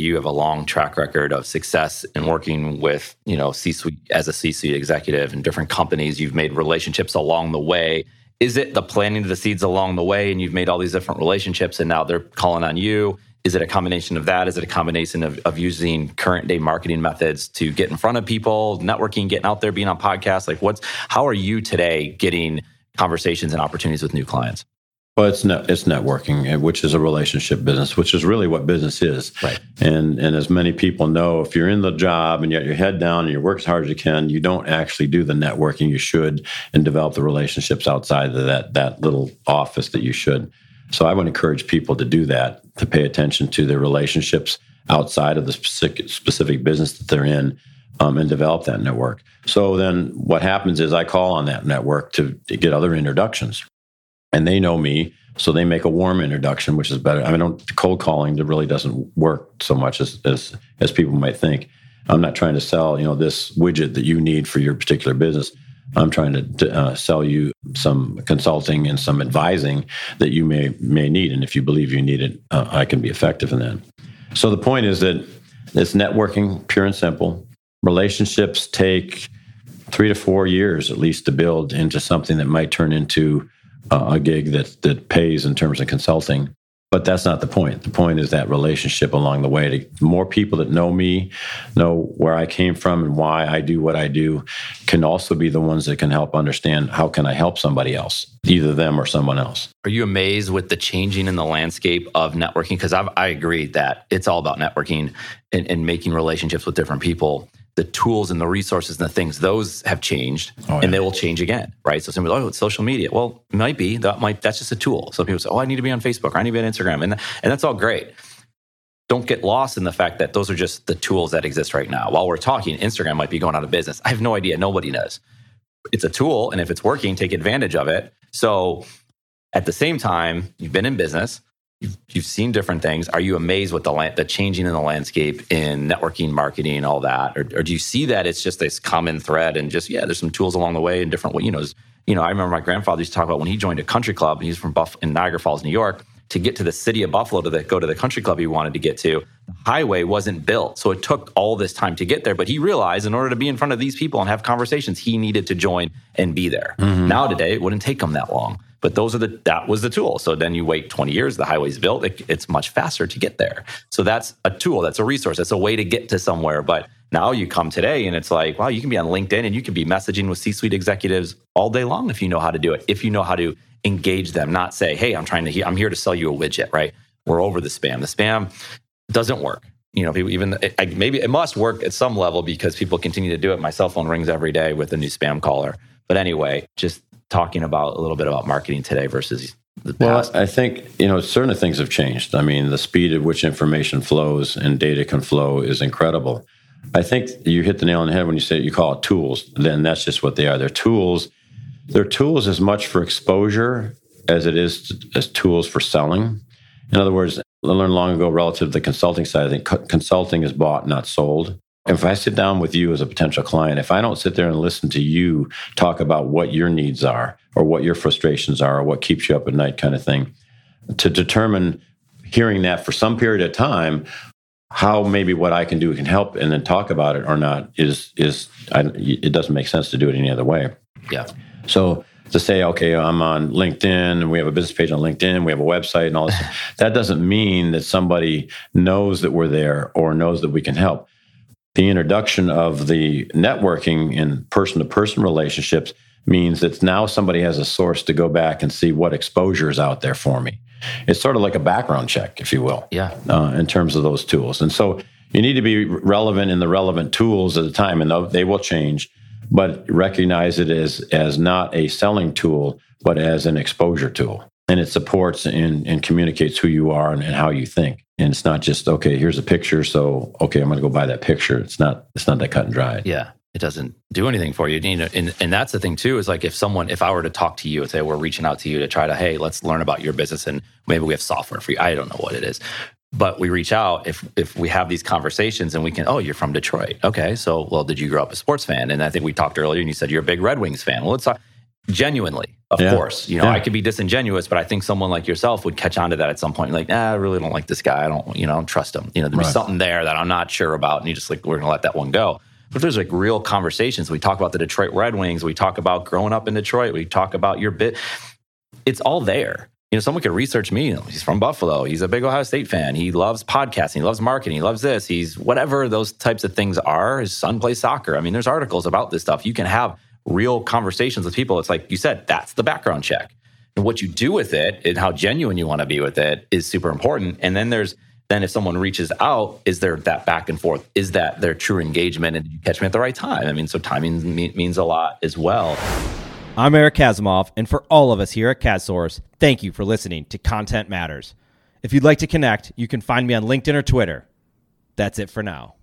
You have a long track record of success in working with, you know, C-suite as a C-suite executive in different companies. You've made relationships along the way. Is it the planting of the seeds along the way and you've made all these different relationships and now they're calling on you? Is it a combination of that? Is it a combination of, of using current day marketing methods to get in front of people, networking, getting out there, being on podcasts? Like what's how are you today getting conversations and opportunities with new clients? Well, it's net, it's networking, eh, which is a relationship business, which is really what business is. Right. And and as many people know, if you're in the job and you got your head down and you work as hard as you can, you don't actually do the networking you should and develop the relationships outside of that that little office that you should. So I would encourage people to do that, to pay attention to their relationships outside of the specific specific business that they're in. Um, and develop that network. So then what happens is I call on that network to, to get other introductions and they know me so they make a warm introduction which is better. I mean don't cold calling that really doesn't work so much as, as as people might think. I'm not trying to sell you know this widget that you need for your particular business. I'm trying to uh, sell you some consulting and some advising that you may may need and if you believe you need it uh, i can be effective in that. So the point is that it's networking pure and simple. Relationships take three to four years at least to build into something that might turn into a gig that that pays in terms of consulting. But that's not the point. The point is that relationship along the way. To more people that know me, know where I came from and why I do what I do, can also be the ones that can help understand how can I help somebody else, either them or someone else. Are you amazed with the changing in the landscape of networking? Because I agree that it's all about networking and, and making relationships with different people the tools and the resources and the things, those have changed oh, yeah. and they will change again, right? So somebody, oh, it's social media. Well, it might be that might that's just a tool. So people say, oh, I need to be on Facebook or I need to be on Instagram, and and that's all great. Don't get lost in the fact that those are just the tools that exist right now. While we're talking, Instagram might be going out of business. I have no idea. Nobody knows. It's a tool, and if it's working, take advantage of it. So at the same time, you've been in business You've, you've seen different things. Are you amazed with the land, the changing in the landscape in networking, marketing, all that, or, or do you see that it's just this common thread and just yeah, there's some tools along the way and different you know, you know, I remember my grandfather used to talk about when he joined a country club. And he's from Buff in Niagara Falls, New York. To get to the city of Buffalo to the, go to the country club he wanted to get to, the highway wasn't built. So it took all this time to get there. But he realized in order to be in front of these people and have conversations, he needed to join and be there. Mm-hmm. Now today, it wouldn't take him that long. But those are the that was the tool. So then you wait 20 years, the highway's built, it, it's much faster to get there. So that's a tool, that's a resource, that's a way to get to somewhere. But now you come today and it's like, wow, you can be on LinkedIn and you can be messaging with C-suite executives all day long if you know how to do it. If you know how to engage them, not say, hey, I'm trying to I'm here to sell you a widget, right? We're over the spam. The spam doesn't work you know, people even maybe it must work at some level because people continue to do it. My cell phone rings every day with a new spam caller. But anyway, just talking about a little bit about marketing today versus the past? Well, I think you know certain things have changed. I mean, the speed at which information flows and data can flow is incredible. I think you hit the nail on the head when you say you call it tools. Then that's just what they are. They're tools. They're tools as much for exposure as it is to, as tools for selling. In other words, I learned long ago relative to the consulting side. I think co- consulting is bought, not sold. If I sit down with you as a potential client, if I don't sit there and listen to you talk about what your needs are or what your frustrations are or what keeps you up at night kind of thing, to determine hearing that for some period of time, how maybe what I can do can help and then talk about it or not is is I, it doesn't make sense to do it any other way. Yeah. So to say, okay, I'm on LinkedIn and we have a business page on LinkedIn, we have a website and all this, that doesn't mean that somebody knows that we're there or knows that we can help the introduction of the networking in person to person relationships means that now somebody has a source to go back and see what exposure is out there for me. It's sort of like a background check, if you will, yeah, uh, in terms of those tools. And so you need to be relevant in the relevant tools at the time, and they will change. But recognize it as as not a selling tool, but as an exposure tool, and it supports and, and communicates who you are and, and how you think. And it's not just okay here's a picture so okay i'm going to go buy that picture. It's not it's not that cut and dry. Yeah it doesn't do anything for you. you know, and, and that's the thing too is like if someone if i were to talk to you and say we're reaching out to you to try to hey let's learn about your business and maybe we have software for you. I don't know what it is. But we reach out if if we have these conversations and we can oh you're from detroit. Okay so well did you grow up a sports fan? And i think we talked earlier and you said you're a big red wings fan. Well let's talk genuinely, of Yeah. course. You know, Yeah. I could be disingenuous, but I think someone like yourself would catch on to that at some point. Like, nah, I really don't like this guy. I don't, you know, I don't trust him. You know, there'd be Right. something there that I'm not sure about, and you just like, we're gonna let that one go. But if there's like real conversations, we talk about the Detroit Red Wings, we talk about growing up in Detroit, we talk about your bit. It's all there. You know, someone could research me. He's from Buffalo. He's a big Ohio State fan. He loves podcasting. He loves marketing. He loves this. He's whatever those types of things are. His son plays soccer. I mean, there's articles about this stuff. You can have real conversations with people. It's like you said, that's the background check. And what you do with it and how genuine you want to be with it is super important. And then there's then if someone reaches out, is there that back and forth? Is that their true engagement? And did you catch me at the right time? I mean, so timing means a lot as well. I'm Eric Kasimov, and for all of us here at KazSource, thank you for listening to Content Matterz. If you'd like to connect, you can find me on LinkedIn or Twitter. That's it for now.